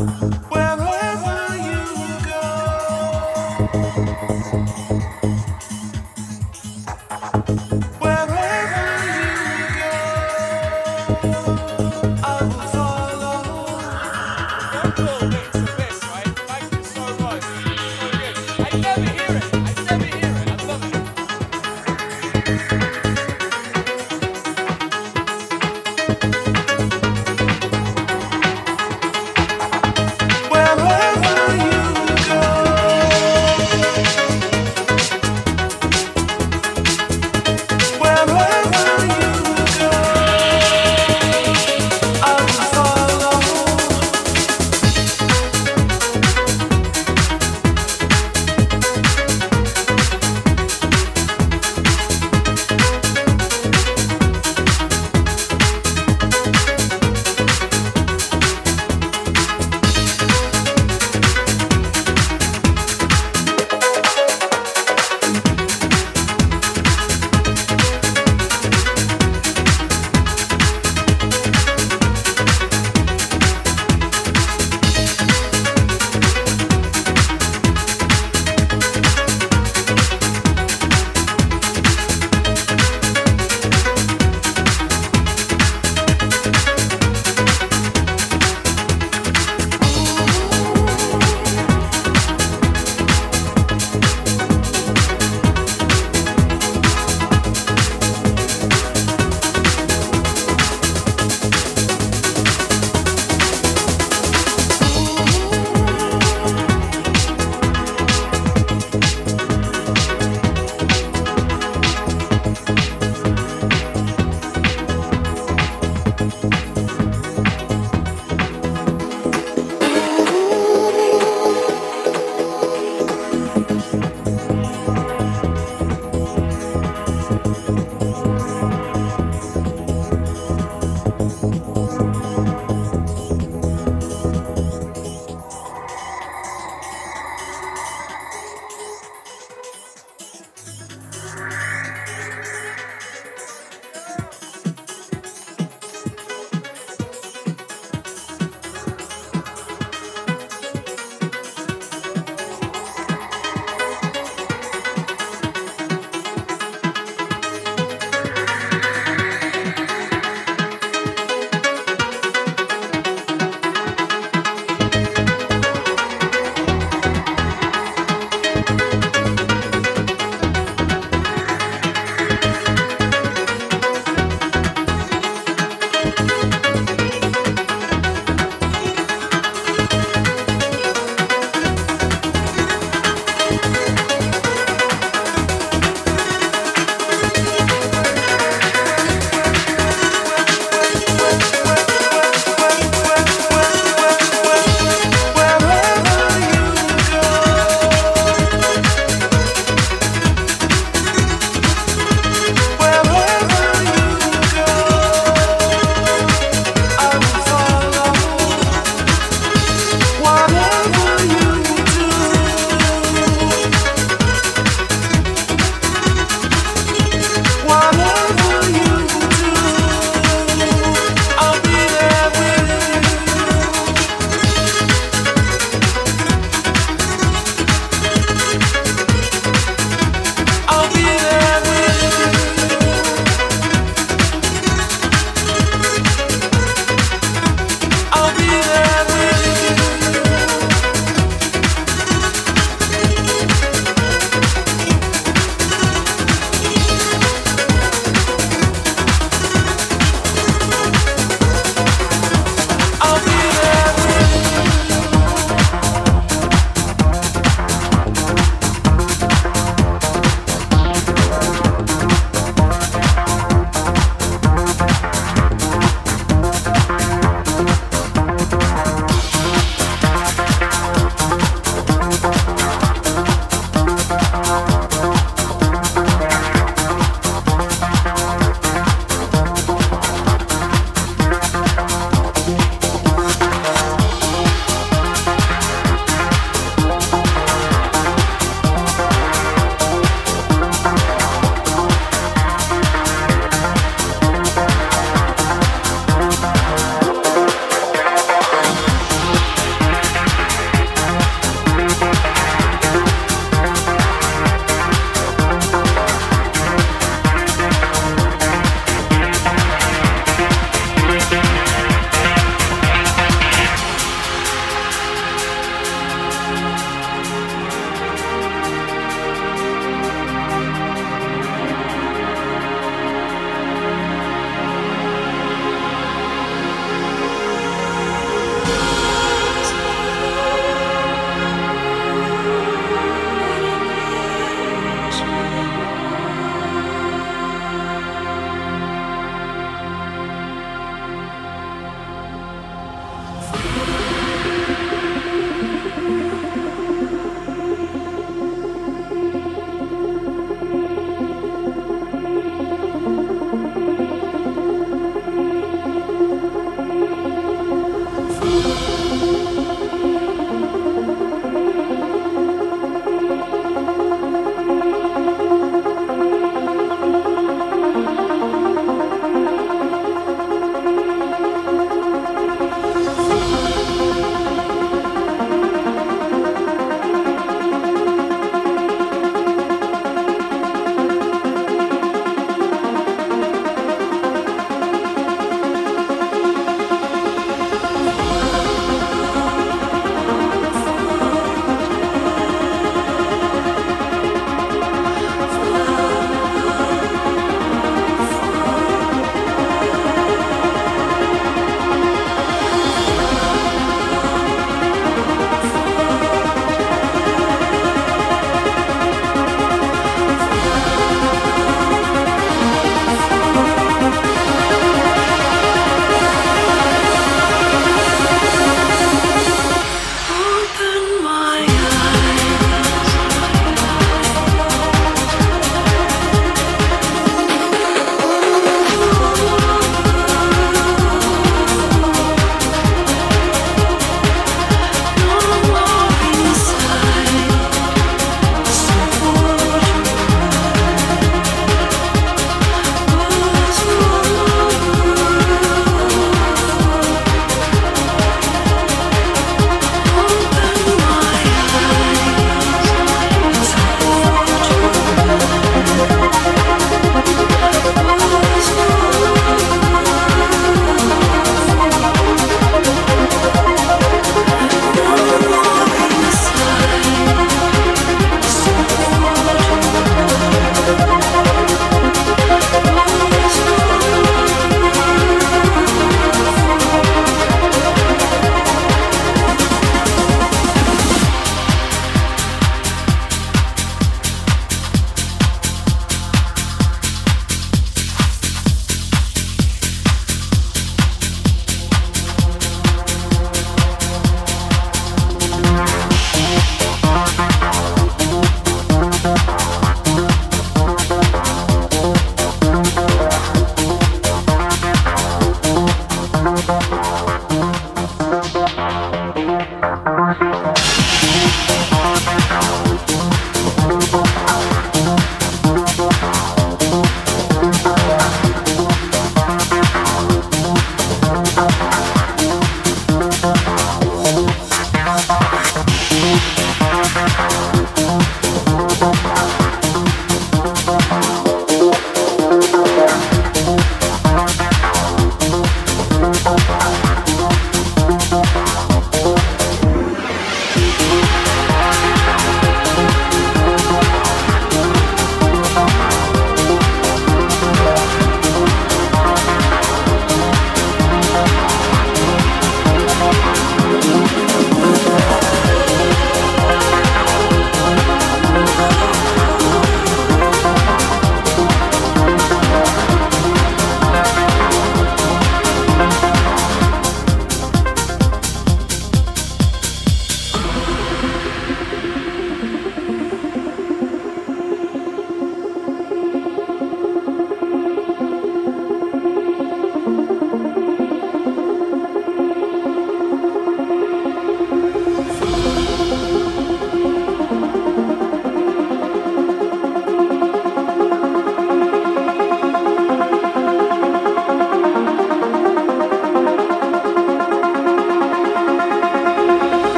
you